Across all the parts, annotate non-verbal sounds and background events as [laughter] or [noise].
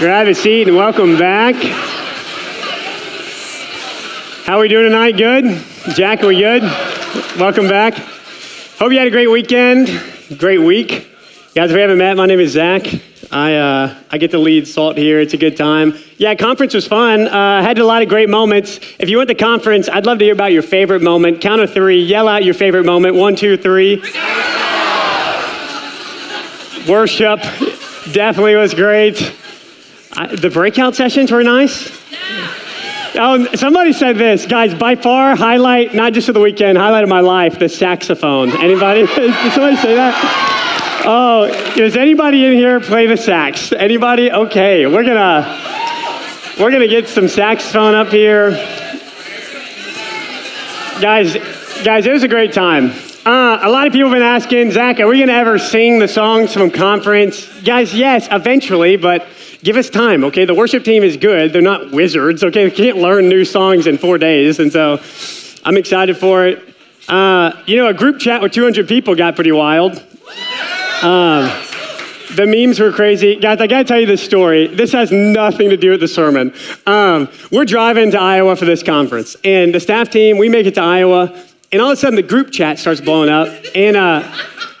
Grab a seat and welcome back. How are we doing tonight? Good? Jack, are we good? Welcome back. Hope you had a great weekend, great week. Guys, if we haven't met, my name is Zach. I, uh, I get to lead SALT here. It's a good time. Yeah, conference was fun. Uh, had a lot of great moments. If you went to conference, I'd love to hear about your favorite moment. Count of three. Yell out your favorite moment. One, two, three. Worship definitely was great. I, the breakout sessions were nice. Yeah. Oh, somebody said this, guys. By far, highlight not just of the weekend, highlight of my life, the saxophone. Anybody? [laughs] Did somebody say that? Oh, does anybody in here play the sax? Anybody? Okay, we're gonna we're gonna get some saxophone up here, guys. Guys, it was a great time. Uh, a lot of people have been asking, Zach, are we going to ever sing the songs from conference? Guys, yes, eventually, but give us time, okay? The worship team is good. They're not wizards, okay? They can't learn new songs in four days, and so I'm excited for it. Uh, you know, a group chat with 200 people got pretty wild. Um, the memes were crazy. Guys, I gotta tell you this story. This has nothing to do with the sermon. Um, we're driving to Iowa for this conference, and the staff team, we make it to Iowa. And all of a sudden, the group chat starts blowing up. And, uh,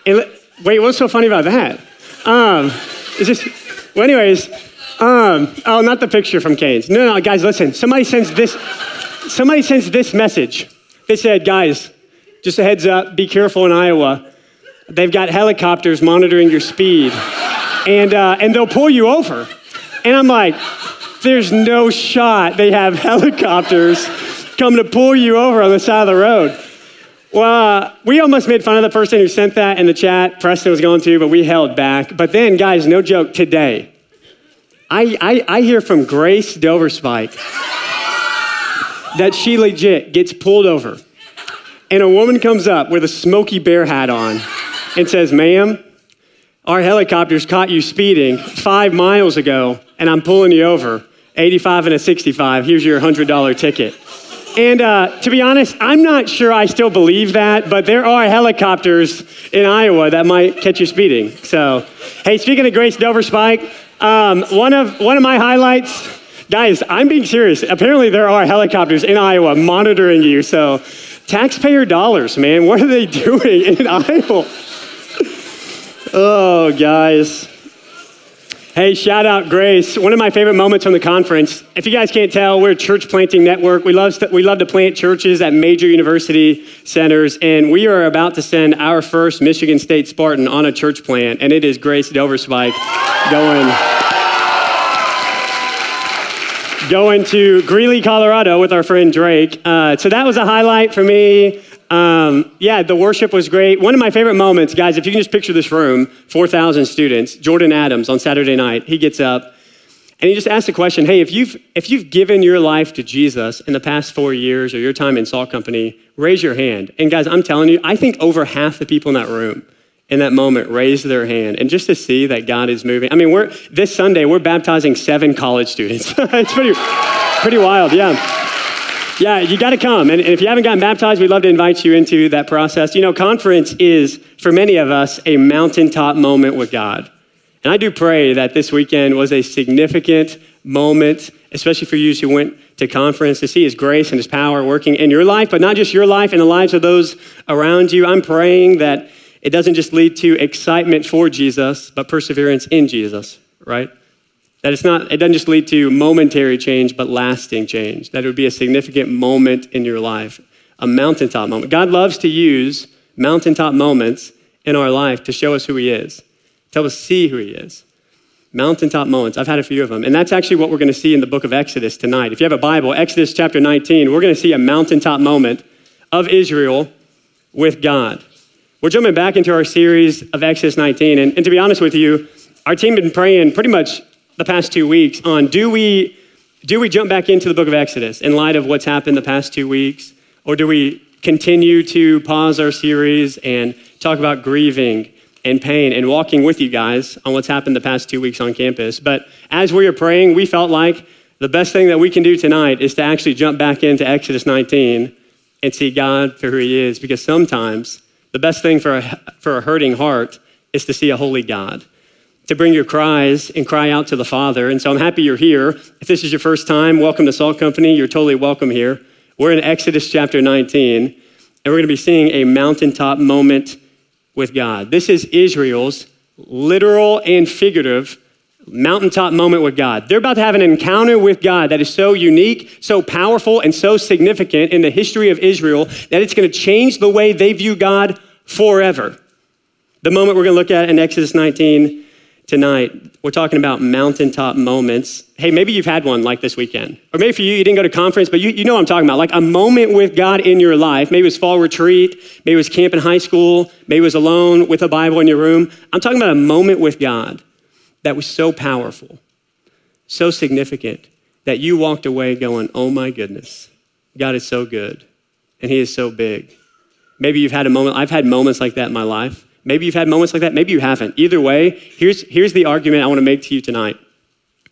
and wait, what's so funny about that? Um, it's just, well, anyways, um, oh, not the picture from Canes. No, no, guys, listen. Somebody sends this, somebody sends this message. They said, guys, just a heads up, be careful in Iowa. They've got helicopters monitoring your speed, and, uh, and they'll pull you over. And I'm like, there's no shot they have [laughs] helicopters coming to pull you over on the side of the road. Well, uh, we almost made fun of the person who sent that in the chat. Preston was going to, but we held back. But then, guys, no joke, today, I, I, I hear from Grace Doverspike that she legit gets pulled over. And a woman comes up with a Smokey Bear hat on and says, Ma'am, our helicopters caught you speeding five miles ago, and I'm pulling you over. 85 and a 65. Here's your $100 ticket. And uh, to be honest, I'm not sure I still believe that, but there are helicopters in Iowa that might catch you speeding. So, hey, speaking of Grace Doverspike, um, one, of, one of my highlights, guys, I'm being serious. Apparently, there are helicopters in Iowa monitoring you. So, taxpayer dollars, man, what are they [laughs] doing in Iowa? [laughs] oh, guys. Hey, shout out Grace. One of my favorite moments from the conference. If you guys can't tell, we're a church planting network. We love, to, we love to plant churches at major university centers, and we are about to send our first Michigan State Spartan on a church plant, and it is Grace Doverspike going, going to Greeley, Colorado with our friend Drake. Uh, so that was a highlight for me. Um, yeah, the worship was great. One of my favorite moments, guys, if you can just picture this room 4,000 students, Jordan Adams on Saturday night, he gets up and he just asks the question hey, if you've, if you've given your life to Jesus in the past four years or your time in Salt Company, raise your hand. And guys, I'm telling you, I think over half the people in that room in that moment raised their hand. And just to see that God is moving. I mean, we're, this Sunday, we're baptizing seven college students. [laughs] it's pretty, pretty wild, yeah. Yeah, you got to come. And if you haven't gotten baptized, we'd love to invite you into that process. You know, conference is, for many of us, a mountaintop moment with God. And I do pray that this weekend was a significant moment, especially for you who went to conference to see His grace and His power working in your life, but not just your life, in the lives of those around you. I'm praying that it doesn't just lead to excitement for Jesus, but perseverance in Jesus, right? That it's not, it doesn't just lead to momentary change, but lasting change. That it would be a significant moment in your life, a mountaintop moment. God loves to use mountaintop moments in our life to show us who He is, to help us see who He is. Mountaintop moments. I've had a few of them. And that's actually what we're going to see in the book of Exodus tonight. If you have a Bible, Exodus chapter 19, we're going to see a mountaintop moment of Israel with God. We're jumping back into our series of Exodus 19. And, and to be honest with you, our team been praying pretty much the past two weeks on do we do we jump back into the book of Exodus in light of what's happened the past two weeks, or do we continue to pause our series and talk about grieving and pain and walking with you guys on what's happened the past two weeks on campus? But as we were praying, we felt like the best thing that we can do tonight is to actually jump back into Exodus 19 and see God for who He is, because sometimes the best thing for a, for a hurting heart is to see a holy God to bring your cries and cry out to the Father. And so I'm happy you're here. If this is your first time, welcome to Salt Company. You're totally welcome here. We're in Exodus chapter 19, and we're going to be seeing a mountaintop moment with God. This is Israel's literal and figurative mountaintop moment with God. They're about to have an encounter with God that is so unique, so powerful, and so significant in the history of Israel that it's going to change the way they view God forever. The moment we're going to look at in Exodus 19 tonight, we're talking about mountaintop moments. Hey, maybe you've had one like this weekend. Or maybe for you, you didn't go to conference, but you, you know what I'm talking about. Like a moment with God in your life. Maybe it was fall retreat, maybe it was camp in high school, maybe it was alone with a Bible in your room. I'm talking about a moment with God that was so powerful, so significant, that you walked away going, oh my goodness, God is so good and He is so big. Maybe you've had a moment, I've had moments like that in my life. Maybe you've had moments like that, maybe you haven't. Either way, here's, here's the argument I want to make to you tonight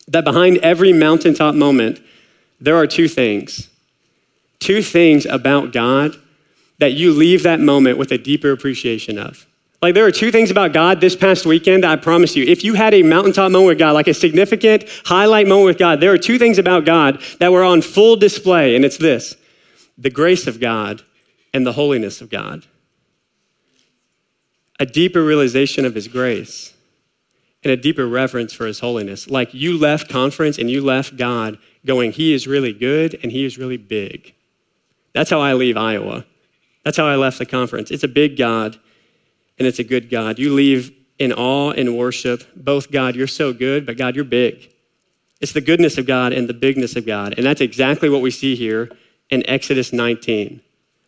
that behind every mountaintop moment, there are two things. Two things about God that you leave that moment with a deeper appreciation of. Like, there are two things about God this past weekend I promise you. If you had a mountaintop moment with God, like a significant highlight moment with God, there are two things about God that were on full display, and it's this the grace of God and the holiness of God. A deeper realization of His grace and a deeper reverence for His holiness. Like, you left conference and you left God going, He is really good and He is really big. That's how I leave Iowa. That's how I left the conference. It's a big God and it's a good God. You leave in awe and worship, both God, you're so good, but God, you're big. It's the goodness of God and the bigness of God. And that's exactly what we see here in Exodus 19.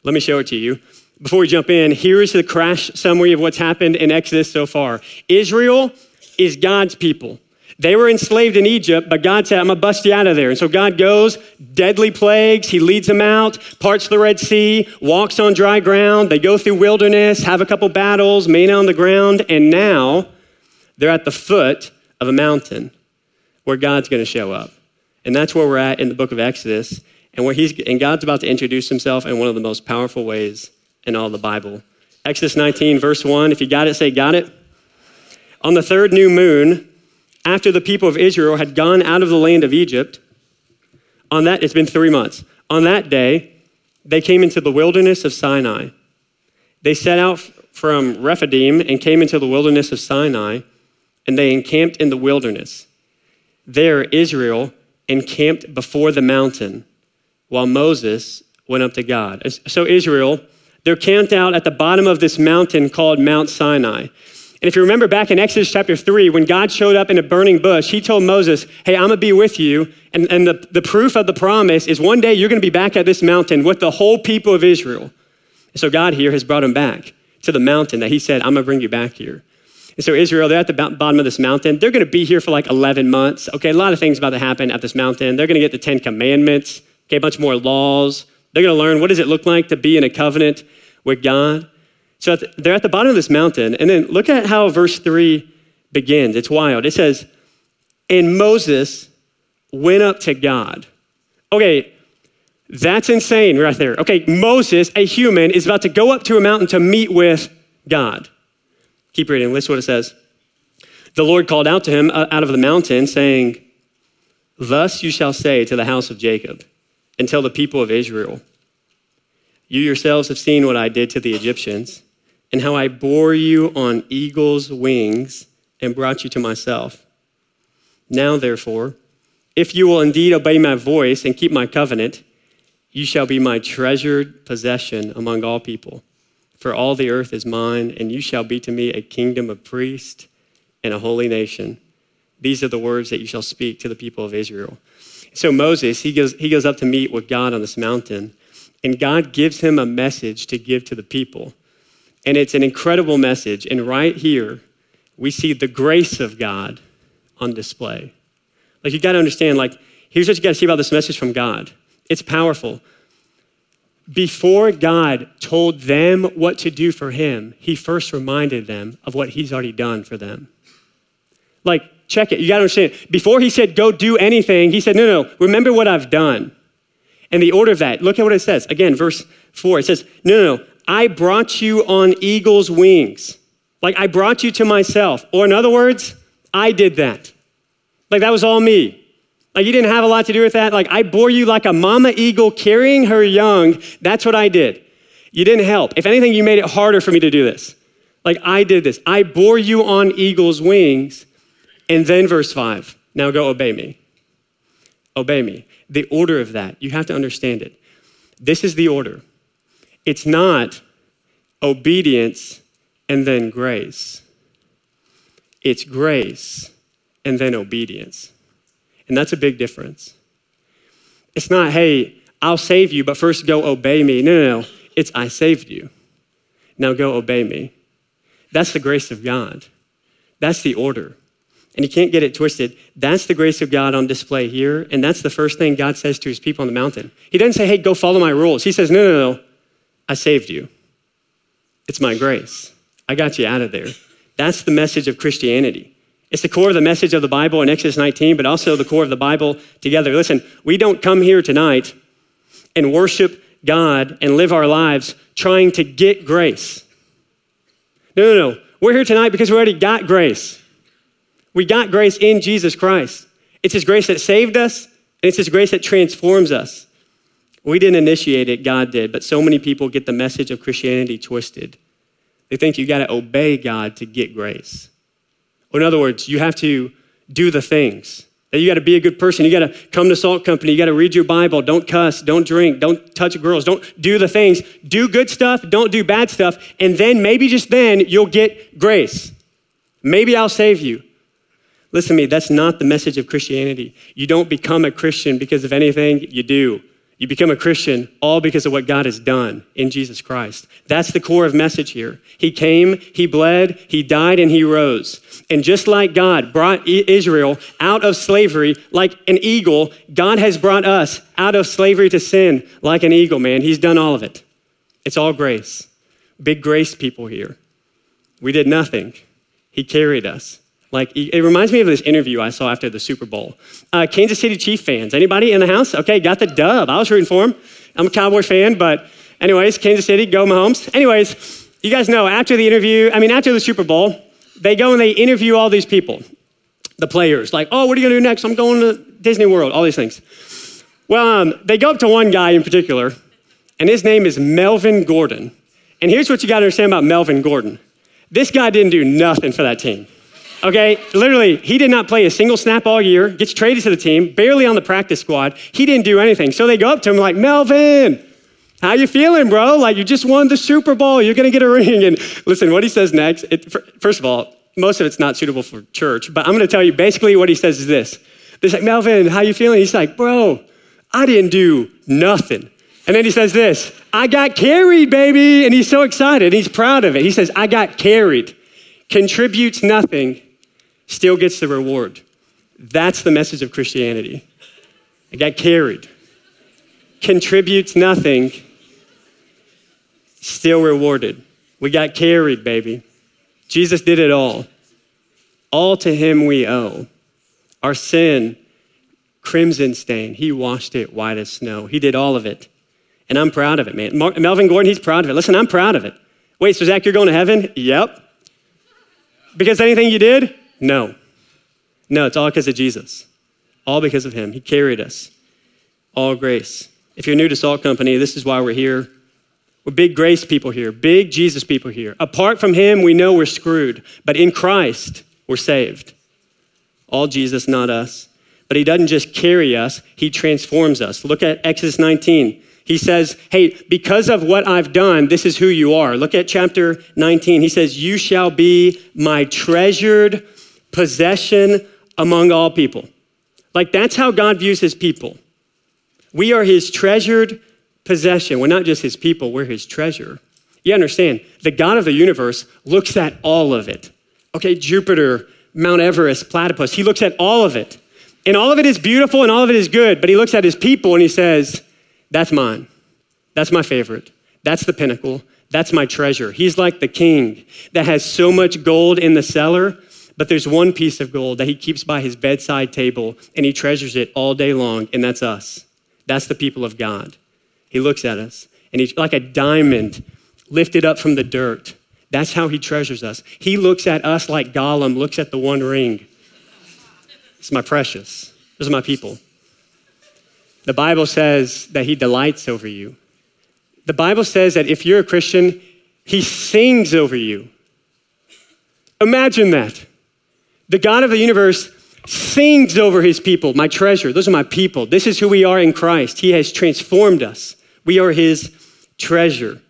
Let me show it to you. Before we jump in, here is the crash summary of what's happened in Exodus so far. Israel is God's people. They were enslaved in Egypt, but God said, I'm going to bust you out of there. And so God goes, deadly plagues, He leads them out, parts the Red Sea, walks on dry ground. They go through wilderness, have a couple battles, manna on the ground, and now they're at the foot of a mountain where God's going to show up. And that's where we're at in the book of Exodus, and where he's and God's about to introduce himself in one of the most powerful ways in all the Bible. Exodus 19, verse 1. If you got it, say, Got it. On the third new moon, after the people of Israel had gone out of the land of Egypt, on that, it's been three months. On that day, they came into the wilderness of Sinai. They set out from Rephidim and came into the wilderness of Sinai, and they encamped in the wilderness. There, Israel encamped before the mountain, while Moses went up to God. So, Israel, they're camped out at the bottom of this mountain called Mount Sinai. And if you remember back in Exodus chapter 3, when God showed up in a burning bush, he told Moses, Hey, I'm going to be with you. And, and the, the proof of the promise is one day you're going to be back at this mountain with the whole people of Israel. So God here has brought him back to the mountain that he said, I'm going to bring you back here. And so Israel, they're at the bottom of this mountain. They're going to be here for like 11 months. Okay, a lot of things about to happen at this mountain. They're going to get the Ten Commandments, okay, a bunch more laws. They're going to learn what does it look like to be in a covenant with God. So they're at the bottom of this mountain. And then look at how verse 3 begins. It's wild. It says, And Moses went up to God. Okay, that's insane right there. Okay, Moses, a human, is about to go up to a mountain to meet with God. Keep reading. Listen what it says. The Lord called out to him uh, out of the mountain, saying, Thus you shall say to the house of Jacob, and tell the people of Israel, You yourselves have seen what I did to the Egyptians and how I bore you on eagle's wings and brought you to myself. Now, therefore, if you will indeed obey my voice and keep my covenant, you shall be my treasured possession among all people. For all the earth is mine, and you shall be to me a kingdom of priests and a holy nation. These are the words that you shall speak to the people of Israel. So Moses, he goes, he goes up to meet with God on this mountain, and God gives him a message to give to the people. And it's an incredible message. And right here, we see the grace of God on display. Like, you got to understand, like, here's what you got to see about this message from God it's powerful. Before God told them what to do for him, he first reminded them of what he's already done for them. Like, check it. You got to understand. Before he said, go do anything, he said, no, no, remember what I've done. And the order of that, look at what it says. Again, verse 4, it says, no, no, no, I brought you on eagle's wings. Like I brought you to myself. Or in other words, I did that. Like that was all me. Like you didn't have a lot to do with that. Like I bore you like a mama eagle carrying her young. That's what I did. You didn't help. If anything, you made it harder for me to do this. Like I did this. I bore you on eagle's wings. And then verse five, now go obey me. Obey me. The order of that, you have to understand it. This is the order. It's not obedience and then grace. It's grace and then obedience. And that's a big difference. It's not, hey, I'll save you, but first go obey me. No, no, no. It's, I saved you. Now go obey me. That's the grace of God. That's the order. And you can't get it twisted. That's the grace of God on display here. And that's the first thing God says to his people on the mountain. He doesn't say, hey, go follow my rules. He says, no, no, no. I saved you. It's my grace. I got you out of there. That's the message of Christianity. It's the core of the message of the Bible in Exodus 19, but also the core of the Bible together. Listen, we don't come here tonight and worship God and live our lives trying to get grace. No, no, no. We're here tonight because we already got grace. We got grace in Jesus Christ. It's His grace that saved us, and it's His grace that transforms us. We didn't initiate it, God did, but so many people get the message of Christianity twisted. They think you got to obey God to get grace. Or in other words, you have to do the things. That you got to be a good person. You got to come to Salt Company. You got to read your Bible. Don't cuss. Don't drink. Don't touch girls. Don't do the things. Do good stuff. Don't do bad stuff. And then maybe just then you'll get grace. Maybe I'll save you. Listen to me, that's not the message of Christianity. You don't become a Christian because of anything you do. You become a Christian all because of what God has done in Jesus Christ. That's the core of message here. He came, he bled, he died, and he rose. And just like God brought Israel out of slavery like an eagle, God has brought us out of slavery to sin like an eagle, man. He's done all of it. It's all grace. Big grace people here. We did nothing. He carried us. Like it reminds me of this interview I saw after the Super Bowl. Uh, Kansas City Chief fans. Anybody in the house? Okay, got the dub. I was rooting for him. I'm a Cowboy fan, but anyways, Kansas City, go Mahomes. Anyways, you guys know after the interview, I mean after the Super Bowl, they go and they interview all these people, the players. Like, oh, what are you gonna do next? I'm going to Disney World. All these things. Well, um, they go up to one guy in particular, and his name is Melvin Gordon. And here's what you got to understand about Melvin Gordon. This guy didn't do nothing for that team. Okay, literally, he did not play a single snap all year, gets traded to the team, barely on the practice squad. He didn't do anything. So they go up to him like, Melvin, how you feeling, bro? Like you just won the Super Bowl. You're gonna get a ring. And listen, what he says next. It, first of all, most of it's not suitable for church, but I'm gonna tell you basically what he says is this. They're like, Melvin, how you feeling? He's like, bro, I didn't do nothing. And then he says this, I got carried, baby. And he's so excited. He's proud of it. He says, I got carried. Contributes nothing, still gets the reward. That's the message of Christianity. I got carried. Contributes nothing, still rewarded. We got carried, baby. Jesus did it all. All to him we owe. Our sin, crimson stain, he washed it white as snow. He did all of it. And I'm proud of it, man. Melvin Gordon, he's proud of it. Listen, I'm proud of it. Wait, so Zach, you're going to heaven? Yep. Because anything you did? No. No, it's all because of Jesus. All because of him. He carried us. All grace. If you're new to Salt Company, this is why we're here. We're big grace people here, big Jesus people here. Apart from him, we know we're screwed, but in Christ, we're saved. All Jesus, not us. But he doesn't just carry us, he transforms us. Look at Exodus 19. He says, Hey, because of what I've done, this is who you are. Look at chapter 19. He says, You shall be my treasured possession among all people. Like that's how God views his people. We are his treasured possession. We're not just his people, we're his treasure. You understand, the God of the universe looks at all of it. Okay, Jupiter, Mount Everest, platypus, he looks at all of it. And all of it is beautiful and all of it is good, but he looks at his people and he says, that's mine. That's my favorite. That's the pinnacle. That's my treasure. He's like the king that has so much gold in the cellar, but there's one piece of gold that he keeps by his bedside table and he treasures it all day long, and that's us. That's the people of God. He looks at us and he's like a diamond lifted up from the dirt. That's how he treasures us. He looks at us like Gollum looks at the one ring. It's my precious. Those are my people. The Bible says that he delights over you. The Bible says that if you're a Christian, he sings over you. Imagine that. The God of the universe sings over his people, my treasure. Those are my people. This is who we are in Christ. He has transformed us. We are his treasure.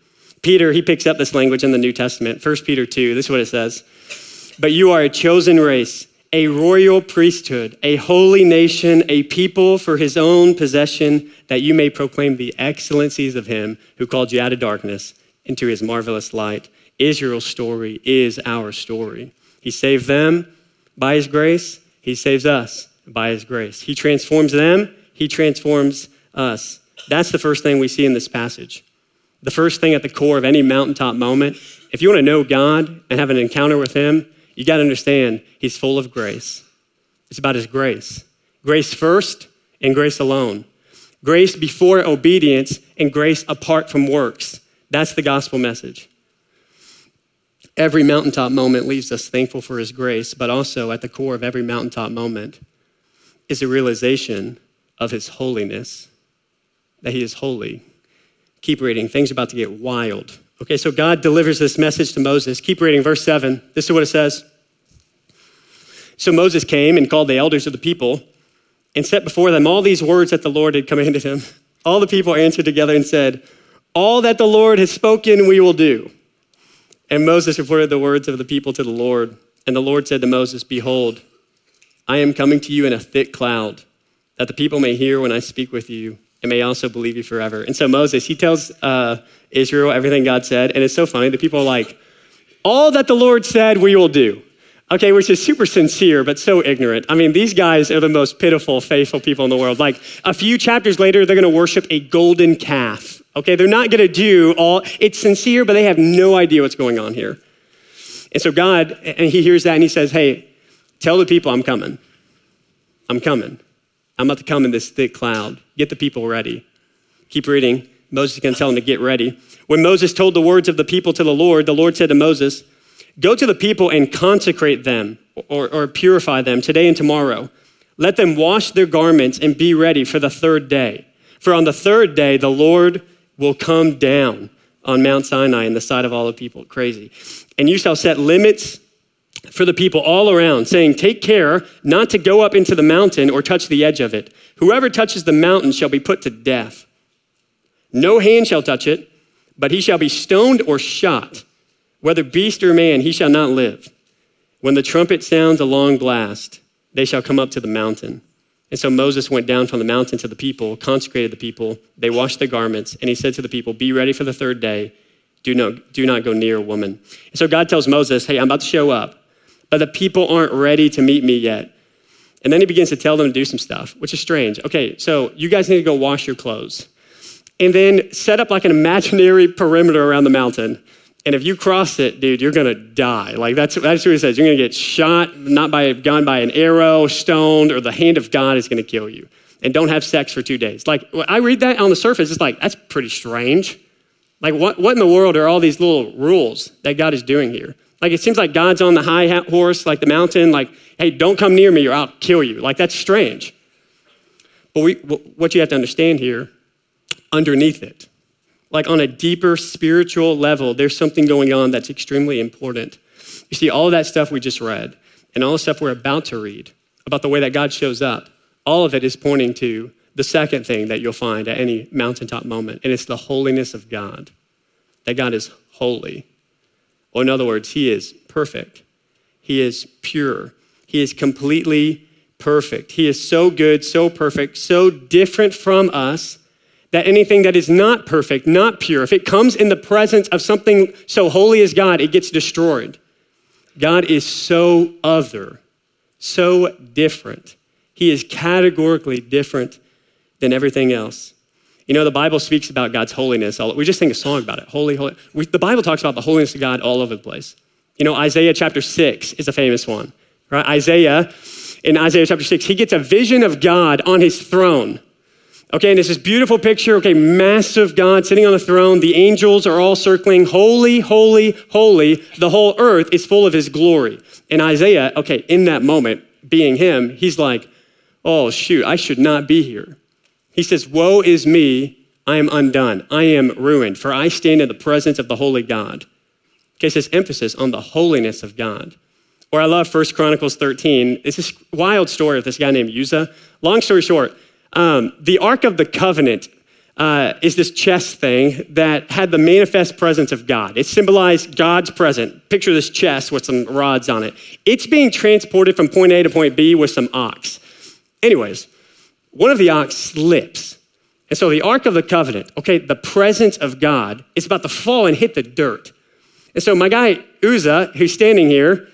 Peter, he picks up this language in the New Testament. 1 Peter 2, this is what it says. But you are a chosen race, a royal priesthood, a holy nation, a people for his own possession, that you may proclaim the excellencies of him who called you out of darkness into his marvelous light. Israel's story is our story. He saved them by his grace, he saves us by his grace. He transforms them, he transforms us. That's the first thing we see in this passage. The first thing at the core of any mountaintop moment, if you want to know God and have an encounter with him, you got to understand he's full of grace. It's about his grace. Grace first and grace alone. Grace before obedience and grace apart from works. That's the gospel message. Every mountaintop moment leaves us thankful for his grace, but also at the core of every mountaintop moment is a realization of his holiness, that he is holy. Keep reading, things are about to get wild. Okay, so God delivers this message to Moses. Keep reading, verse 7. This is what it says. So Moses came and called the elders of the people and set before them all these words that the Lord had commanded him. All the people answered together and said, All that the Lord has spoken, we will do. And Moses reported the words of the people to the Lord. And the Lord said to Moses, Behold, I am coming to you in a thick cloud, that the people may hear when I speak with you and may also believe you forever. And so Moses, he tells uh, Israel everything God said. And it's so funny. The people are like, All that the Lord said, we will do. Okay, which is super sincere, but so ignorant. I mean, these guys are the most pitiful, faithful people in the world. Like a few chapters later, they're going to worship a golden calf. Okay, they're not going to do all, it's sincere, but they have no idea what's going on here. And so God, and he hears that and he says, Hey, tell the people I'm coming. I'm coming. I'm about to come in this thick cloud. Get the people ready. Keep reading. Moses is going to tell them to get ready. When Moses told the words of the people to the Lord, the Lord said to Moses, Go to the people and consecrate them or, or purify them today and tomorrow. Let them wash their garments and be ready for the third day. For on the third day, the Lord will come down on Mount Sinai in the sight of all the people. Crazy. And you shall set limits for the people all around, saying, Take care not to go up into the mountain or touch the edge of it. Whoever touches the mountain shall be put to death. No hand shall touch it, but he shall be stoned or shot. Whether beast or man, he shall not live. When the trumpet sounds a long blast, they shall come up to the mountain. And so Moses went down from the mountain to the people, consecrated the people. They washed their garments, and he said to the people, Be ready for the third day. Do not, do not go near a woman. And so God tells Moses, Hey, I'm about to show up, but the people aren't ready to meet me yet. And then he begins to tell them to do some stuff, which is strange. Okay, so you guys need to go wash your clothes. And then set up like an imaginary [laughs] perimeter around the mountain. And if you cross it, dude, you're gonna die. Like that's that's what he says. You're gonna get shot, not by gone by an arrow, stoned, or the hand of God is gonna kill you. And don't have sex for two days. Like I read that on the surface, it's like that's pretty strange. Like what what in the world are all these little rules that God is doing here? Like it seems like God's on the high horse, like the mountain. Like, hey, don't come near me, or I'll kill you. Like that's strange. But we, what you have to understand here, underneath it, like on a deeper spiritual level, there's something going on that's extremely important. You see, all of that stuff we just read and all the stuff we're about to read about the way that God shows up, all of it is pointing to the second thing that you'll find at any mountaintop moment, and it's the holiness of God. That God is holy. Or, in other words, He is perfect, He is pure, He is completely perfect. He is so good, so perfect, so different from us that anything that is not perfect, not pure, if it comes in the presence of something so holy as God, it gets destroyed. God is so other, so different. He is categorically different than everything else. You know, the Bible speaks about God's holiness. We just sing a song about it. Holy, holy. We, the Bible talks about the holiness of God all over the place. You know, Isaiah chapter 6 is a famous one, right? Isaiah, in Isaiah chapter 6, he gets a vision of God on his throne Okay, and it's this beautiful picture. Okay, massive God sitting on the throne. The angels are all circling, holy, holy, holy. The whole earth is full of his glory. And Isaiah, okay, in that moment, being him, he's like, oh, shoot, I should not be here. He says, Woe is me, I am undone, I am ruined, for I stand in the presence of the holy God. Okay, says emphasis on the holiness of God. Or I love 1 Chronicles 13. It's this wild story of this guy named Uzzah. Long story short, um, the Ark of the Covenant uh, is this chest thing that had the manifest presence of God. It symbolized God's presence. Picture this chest with some rods on it. It's being transported from point A to point B with some ox. Anyways, one of the ox slips. And so the Ark of the Covenant, okay, the presence of God, is about to fall and hit the dirt. And so my guy Uzzah, who's standing here,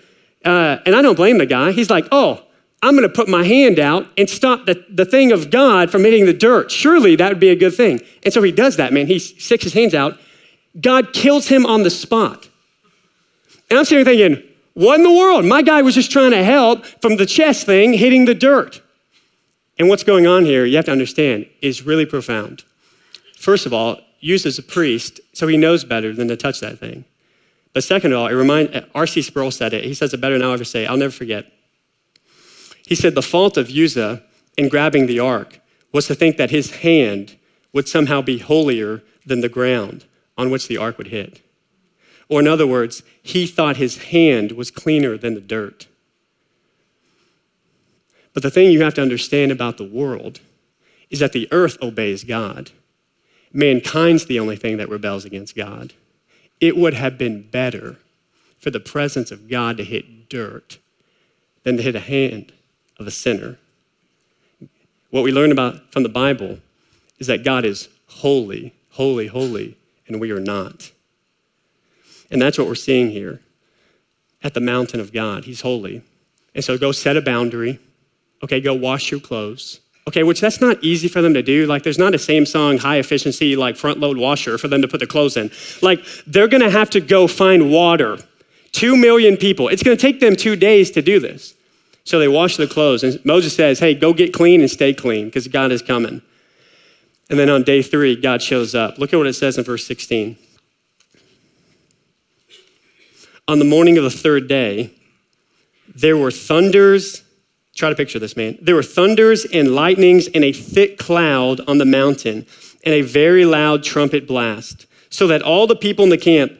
uh, and I don't blame the guy, he's like, oh, I'm going to put my hand out and stop the, the thing of God from hitting the dirt. Surely that would be a good thing. And so he does that, man. He sticks his hands out. God kills him on the spot. And I'm sitting thinking, what in the world? My guy was just trying to help from the chest thing hitting the dirt. And what's going on here, you have to understand, is really profound. First of all, Uzzah's a priest, so he knows better than to touch that thing. But second of all, it reminds R.C. Sproul said it. He says it better than I'll ever say. I'll never forget. He said the fault of Uzzah in grabbing the ark was to think that his hand would somehow be holier than the ground on which the ark would hit. Or, in other words, he thought his hand was cleaner than the dirt. But the thing you have to understand about the world is that the earth obeys God. Mankind's the only thing that rebels against God. It would have been better for the presence of God to hit dirt than to hit a hand of a sinner. What we learn about from the Bible is that God is holy, holy, holy, and we are not. And that's what we're seeing here at the mountain of God. He's holy. And so go set a boundary. Okay, go wash your clothes. Okay, which that's not easy for them to do. Like, there's not a Samsung high efficiency, like front load washer for them to put the clothes in. Like, they're gonna have to go find water. Two million people. It's gonna take them two days to do this. So they wash the clothes. And Moses says, Hey, go get clean and stay clean because God is coming. And then on day three, God shows up. Look at what it says in verse 16. On the morning of the third day, there were thunders. Try to picture this, man. There were thunders and lightnings and a thick cloud on the mountain and a very loud trumpet blast, so that all the people in the camp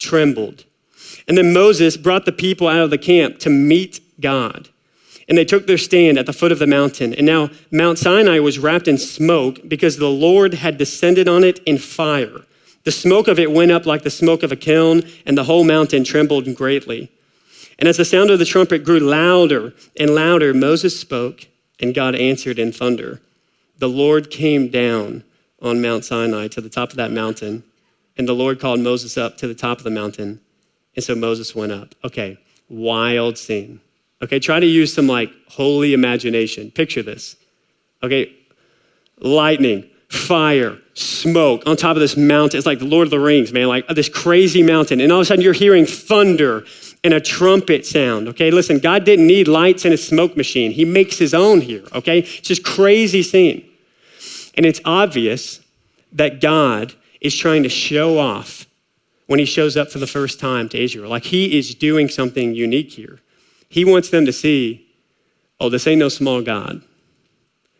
trembled. And then Moses brought the people out of the camp to meet God. And they took their stand at the foot of the mountain. And now Mount Sinai was wrapped in smoke because the Lord had descended on it in fire. The smoke of it went up like the smoke of a kiln, and the whole mountain trembled greatly. And as the sound of the trumpet grew louder and louder, Moses spoke, and God answered in thunder. The Lord came down on Mount Sinai to the top of that mountain, and the Lord called Moses up to the top of the mountain. And so Moses went up. Okay, wild scene. Okay, try to use some like holy imagination. Picture this. Okay, lightning, fire, smoke on top of this mountain. It's like the Lord of the Rings, man, like this crazy mountain. And all of a sudden you're hearing thunder and a trumpet sound. Okay, listen, God didn't need lights and a smoke machine. He makes his own here. Okay, it's just crazy scene. And it's obvious that God is trying to show off when he shows up for the first time to Israel. Like he is doing something unique here. He wants them to see oh, this ain't no small God.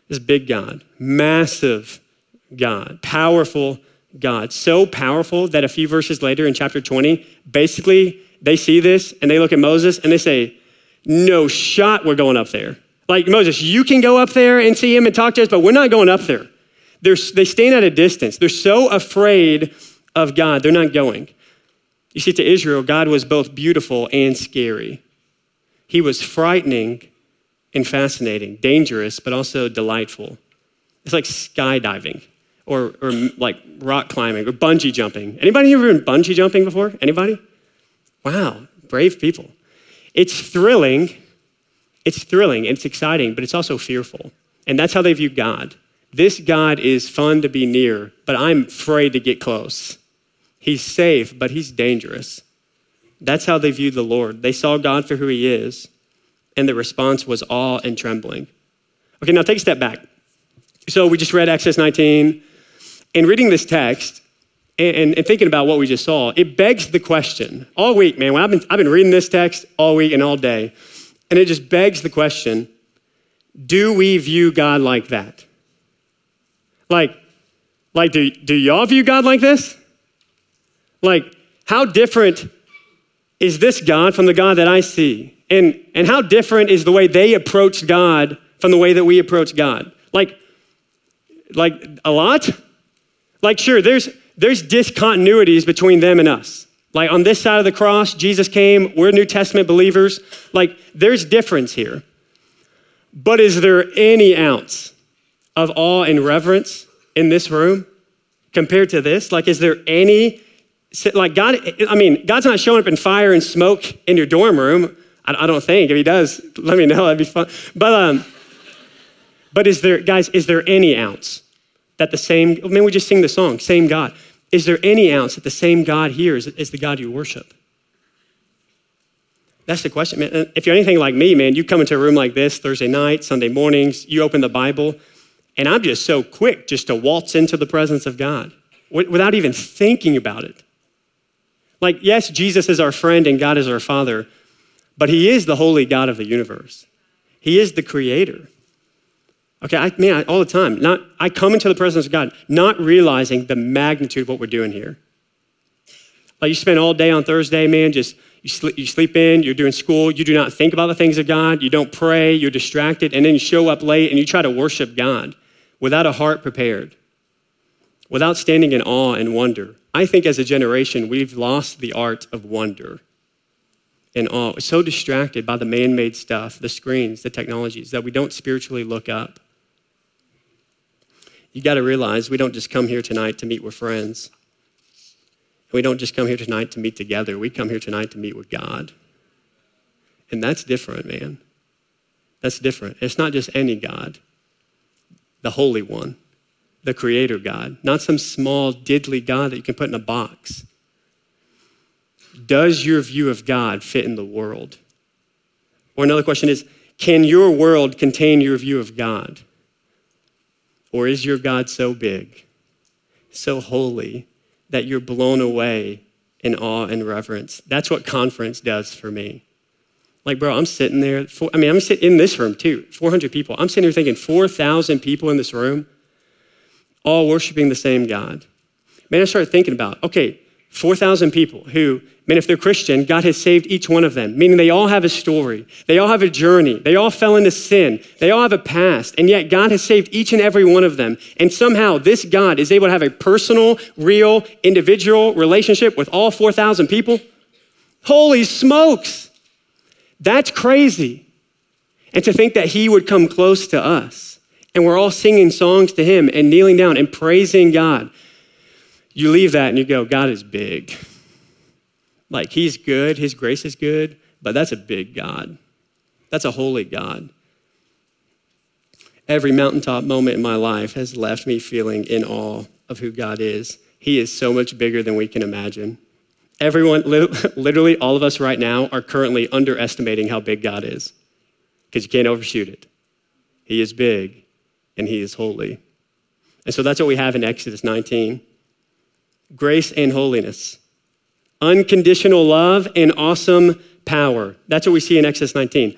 This big God, massive God, powerful God. So powerful that a few verses later in chapter 20, basically they see this and they look at Moses and they say, No shot, we're going up there. Like, Moses, you can go up there and see him and talk to us, but we're not going up there. They're, they stand at a distance. They're so afraid of God, they're not going. You see, to Israel, God was both beautiful and scary. He was frightening and fascinating, dangerous, but also delightful. It's like skydiving or, or like rock climbing or bungee jumping. Anybody ever been bungee jumping before? Anybody? Wow, brave people. It's thrilling. It's thrilling and it's exciting, but it's also fearful. And that's how they view God. This God is fun to be near, but I'm afraid to get close. He's safe, but he's dangerous. That's how they viewed the Lord. They saw God for who he is, and the response was awe and trembling. Okay, now take a step back. So we just read Exodus 19, and reading this text and, and, and, thinking about what we just saw, it begs the question all week, man. I've been, I've been reading this text all week and all day, And it just begs the question do we view God like that? Like, like do, do y'all view God like this? Like, how different is this God from the God that I see? And, and how different is the way they approach God from the way that we approach God? Like, like a lot? Like, sure, there's, there's discontinuities between them and us. Like on this side of the cross, Jesus came, we're New Testament believers. Like, there's difference here. But is there any ounce of awe and reverence in this room compared to this? Like, is there any, like, God, I mean, God's not showing up in fire and smoke in your dorm room. I, I don't think. If He does, let me know. That'd be fun. But, um, but is there, guys, is there any ounce that the same, I mean, we just sing the song, same God. Is there any ounce that the same God here is, is the God you worship? That's the question, man. If you're anything like me, man, you come into a room like this Thursday night, Sunday mornings, you open the Bible, and I'm just so quick just to waltz into the presence of God without even thinking about it. Like, yes, Jesus is our friend and God is our Father, but He is the holy God of the universe. He is the creator. Okay, I, man, all the time. Not, I come into the presence of God, not realizing the magnitude of what we're doing here. Like you spend all day on Thursday, man, just you you sleep in, you're doing school, you do not think about the things of God, you don't pray, you're distracted, and then you show up late and you try to worship God without a heart prepared, without standing in awe and wonder. I think as a generation, we've lost the art of wonder and awe. We're so distracted by the man made stuff, the screens, the technologies, that we don't spiritually look up. You got to realize we don't just come here tonight to meet with friends. We don't just come here tonight to meet together. We come here tonight to meet with God. And that's different, man. That's different. It's not just any God, the Holy One, the Creator God, not some small, diddly God that you can put in a box. Does your view of God fit in the world? Or another question is can your world contain your view of God? Or is your God so big, so holy, that you're blown away in awe and reverence. That's what conference does for me. Like, bro, I'm sitting there. I mean, I'm sitting in this room too, 400 people. I'm sitting here thinking 4,000 people in this room, all worshiping the same God. Man, I started thinking about, okay, 4,000 people who, man, if they're Christian, God has saved each one of them, meaning they all have a story. They all have a journey. They all fell into sin. They all have a past. And yet God has saved each and every one of them. And somehow this God is able to have a personal, real, individual relationship with all 4,000 people. Holy smokes! That's crazy. And to think that He would come close to us. And we're all singing songs to Him and kneeling down and praising God. You leave that and you go, God is big. Like, He's good, His grace is good, but that's a big God. That's a holy God. Every mountaintop moment in my life has left me feeling in awe of who God is. He is so much bigger than we can imagine. Everyone, [laughs] literally all of us right now, are currently underestimating how big God is because you can't overshoot it. He is big and He is holy. And so that's what we have in Exodus 19 grace and holiness, unconditional love and awesome power. That's what we see in Exodus 19.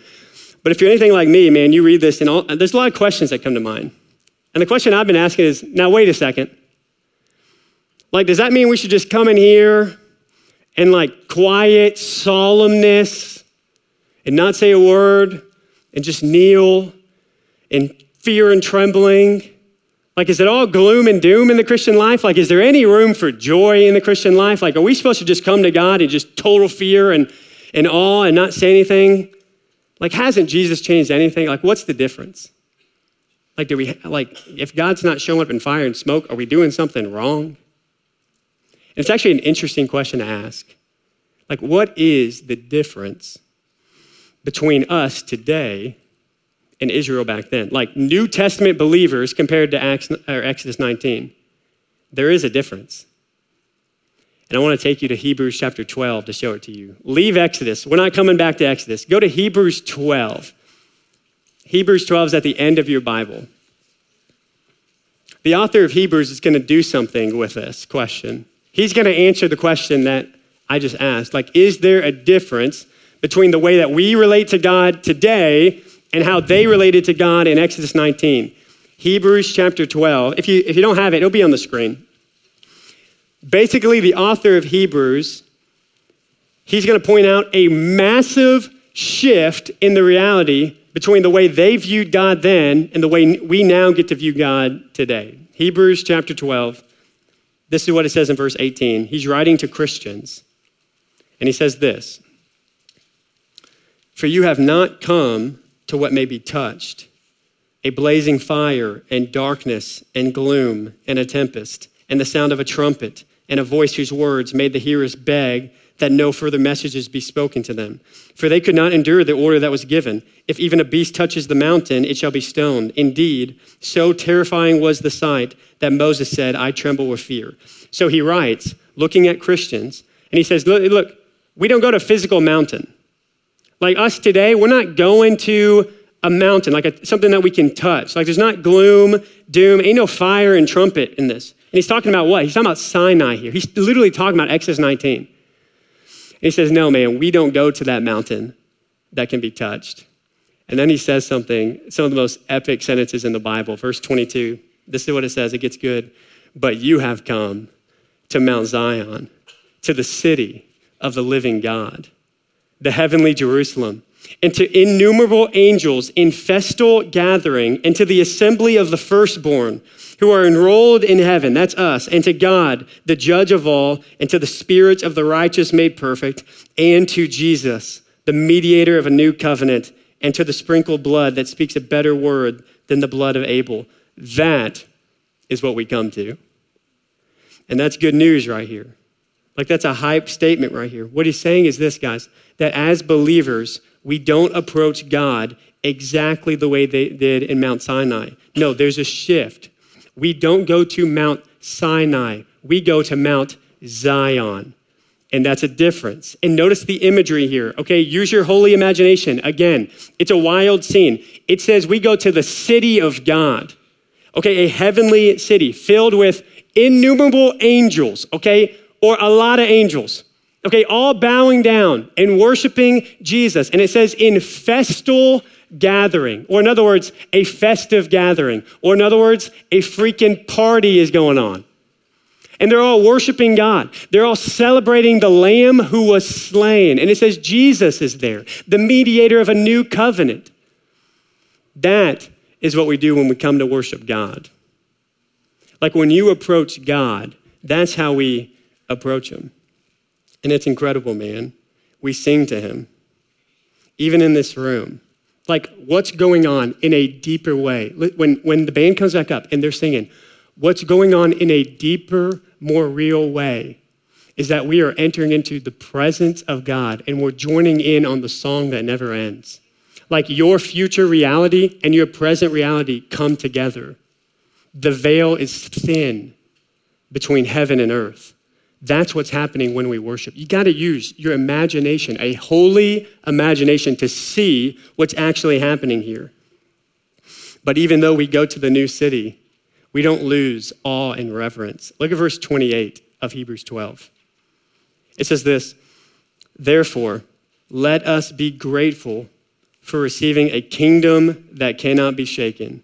But if you're anything like me, man, you read this and all, there's a lot of questions that come to mind. And the question I've been asking is now, wait a second. Like, does that mean we should just come in here and like quiet solemnness and not say a word and just kneel in fear and trembling like, is it all gloom and doom in the Christian life? Like, is there any room for joy in the Christian life? Like, are we supposed to just come to God and just total fear and, and awe and not say anything? Like, hasn't Jesus changed anything? Like, what's the difference? Like, do we, like, if God's not showing up in fire and smoke, are we doing something wrong? And it's actually an interesting question to ask. Like, what is the difference between us today in Israel back then, like New Testament believers compared to Exodus 19. There is a difference. And I want to take you to Hebrews chapter 12 to show it to you. Leave Exodus. We're not coming back to Exodus. Go to Hebrews 12. Hebrews 12 is at the end of your Bible. The author of Hebrews is going to do something with this question. He's going to answer the question that I just asked. Like, is there a difference between the way that we relate to God today and how they related to God in Exodus 19. Hebrews chapter 12. If you, if you don't have it, it'll be on the screen. Basically, the author of Hebrews, he's going to point out a massive shift in the reality between the way they viewed God then and the way we now get to view God today. Hebrews chapter 12. This is what it says in verse 18. He's writing to Christians, and he says this For you have not come to what may be touched a blazing fire, and darkness, and gloom, and a tempest, and the sound of a trumpet, and a voice whose words made the hearers beg that no further messages be spoken to them. For they could not endure the order that was given. If even a beast touches the mountain, it shall be stoned. Indeed, so terrifying was the sight that Moses said, I tremble with fear. So he writes, looking at Christians, and he says, Look, look we don't go to physical mountain. Like us today, we're not going to a mountain, like a, something that we can touch. Like there's not gloom, doom, ain't no fire and trumpet in this. And he's talking about what? He's talking about Sinai here. He's literally talking about Exodus 19. And he says, No, man, we don't go to that mountain that can be touched. And then he says something, some of the most epic sentences in the Bible. Verse 22, this is what it says. It gets good. But you have come to Mount Zion, to the city of the living God, the heavenly Jerusalem and to innumerable angels in festal gathering, and to the assembly of the firstborn who are enrolled in heaven, that's us, and to God, the judge of all, and to the spirits of the righteous made perfect, and to Jesus, the mediator of a new covenant, and to the sprinkled blood that speaks a better word than the blood of Abel. That is what we come to. And that's good news right here. Like, that's a hype statement right here. What he's saying is this, guys, that as believers, we don't approach God exactly the way they did in Mount Sinai. No, there's a shift. We don't go to Mount Sinai, we go to Mount Zion. And that's a difference. And notice the imagery here. Okay, use your holy imagination. Again, it's a wild scene. It says we go to the city of God. Okay, a heavenly city filled with innumerable angels, okay, or a lot of angels. Okay, all bowing down and worshiping Jesus. And it says in festal gathering, or in other words, a festive gathering, or in other words, a freaking party is going on. And they're all worshiping God. They're all celebrating the Lamb who was slain. And it says Jesus is there, the mediator of a new covenant. That is what we do when we come to worship God. Like when you approach God, that's how we approach Him. And it's incredible, man. We sing to him, even in this room. Like, what's going on in a deeper way? When, when the band comes back up and they're singing, what's going on in a deeper, more real way is that we are entering into the presence of God and we're joining in on the song that never ends. Like your future reality and your present reality come together. The veil is thin between heaven and earth. That's what's happening when we worship. You got to use your imagination, a holy imagination, to see what's actually happening here. But even though we go to the new city, we don't lose awe and reverence. Look at verse 28 of Hebrews 12. It says this Therefore, let us be grateful for receiving a kingdom that cannot be shaken,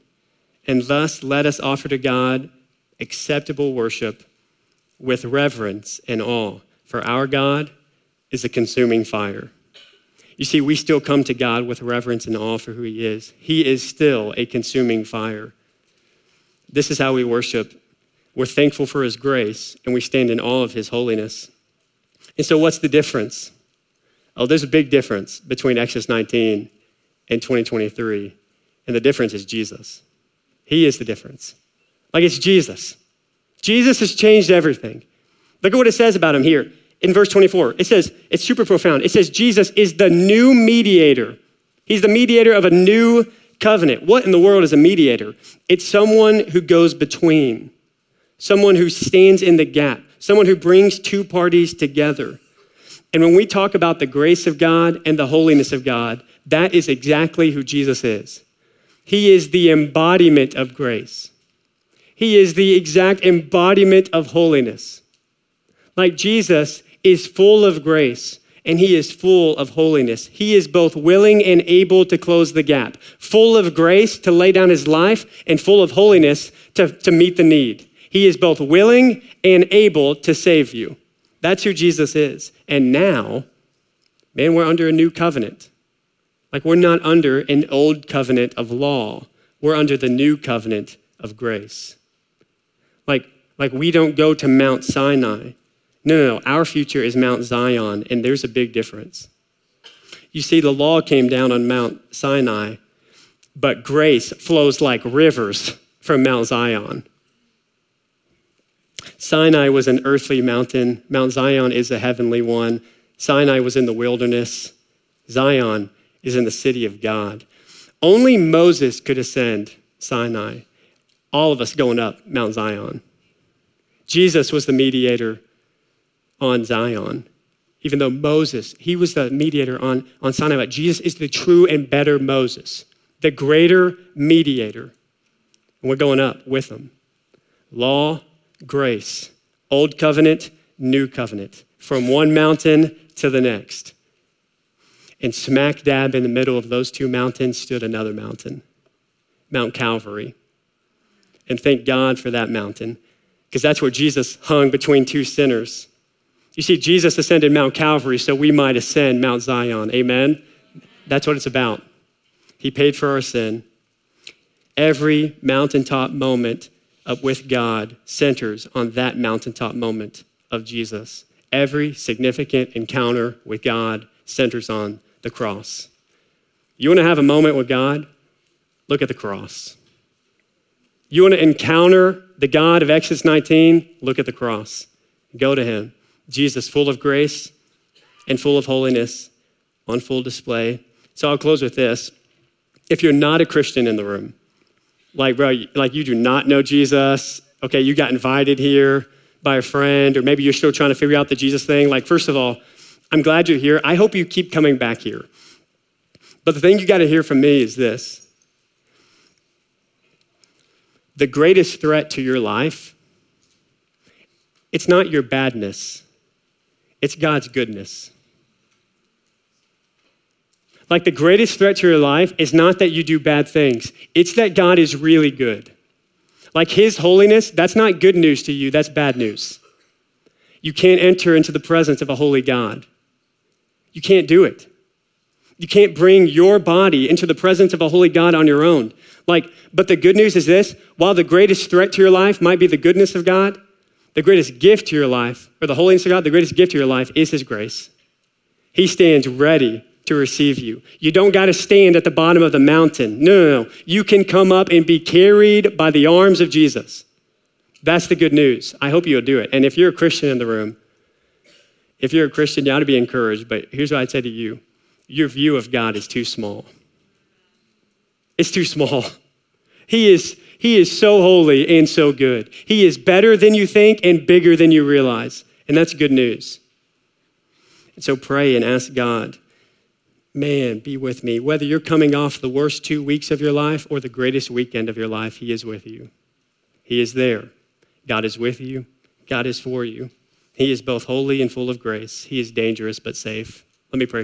and thus let us offer to God acceptable worship with reverence and awe, for our God is a consuming fire. You see, we still come to God with reverence and awe for who He is. He is still a consuming fire. This is how we worship. We're thankful for His grace and we stand in awe of His holiness. And so, what's the difference? Oh, there's a big difference between Exodus 19 and 2023. And the difference is Jesus. He is the difference. Like it's Jesus. Jesus has changed everything. Look at what it says about him here in verse 24. It says, it's super profound. It says, Jesus is the new mediator. He's the mediator of a new covenant. What in the world is a mediator? It's someone who goes between, someone who stands in the gap, someone who brings two parties together. And when we talk about the grace of God and the holiness of God, that is exactly who Jesus is. He is the embodiment of grace. He is the exact embodiment of holiness. Like Jesus is full of grace and he is full of holiness. He is both willing and able to close the gap, full of grace to lay down his life, and full of holiness to, to meet the need. He is both willing and able to save you. That's who Jesus is. And now, man, we're under a new covenant. Like we're not under an old covenant of law, we're under the new covenant of grace. Like, like we don't go to Mount Sinai no, no, no. Our future is Mount Zion, and there's a big difference. You see, the law came down on Mount Sinai, but grace flows like rivers from Mount Zion. Sinai was an earthly mountain, Mount Zion is a heavenly one. Sinai was in the wilderness, Zion is in the city of God. Only Moses could ascend Sinai, all of us going up Mount Zion. Jesus was the mediator on Zion. Even though Moses, he was the mediator on, on Sinai, but Jesus is the true and better Moses, the greater mediator. And we're going up with him. Law, grace, old covenant, new covenant, from one mountain to the next. And smack dab in the middle of those two mountains stood another mountain, Mount Calvary. And thank God for that mountain, because that's where Jesus hung between two sinners. You see, Jesus ascended Mount Calvary so we might ascend Mount Zion. Amen? That's what it's about. He paid for our sin. Every mountaintop moment up with God centers on that mountaintop moment of Jesus. Every significant encounter with God centers on the cross. You want to have a moment with God? Look at the cross. You want to encounter the God of Exodus 19? Look at the cross. Go to him. Jesus, full of grace and full of holiness, on full display. So I'll close with this. If you're not a Christian in the room, like, bro, like you do not know Jesus, okay, you got invited here by a friend, or maybe you're still trying to figure out the Jesus thing, like, first of all, I'm glad you're here. I hope you keep coming back here. But the thing you got to hear from me is this the greatest threat to your life, it's not your badness it's God's goodness. Like the greatest threat to your life is not that you do bad things, it's that God is really good. Like His holiness, that's not good news to you, that's bad news. You can't enter into the presence of a holy God. You can't do it. You can't bring your body into the presence of a holy God on your own. Like, but the good news is this while the greatest threat to your life might be the goodness of God, the greatest gift to your life, or the holiness of God, the greatest gift to your life is His grace. He stands ready to receive you. You don't got to stand at the bottom of the mountain. No, no, no. You can come up and be carried by the arms of Jesus. That's the good news. I hope you'll do it. And if you're a Christian in the room, if you're a Christian, you ought to be encouraged. But here's what I'd say to you your view of God is too small. It's too small. He is he is so holy and so good. He is better than you think and bigger than you realize. And that's good news. And so pray and ask God, man, be with me. Whether you're coming off the worst two weeks of your life or the greatest weekend of your life, He is with you. He is there. God is with you, God is for you. He is both holy and full of grace. He is dangerous but safe. Let me pray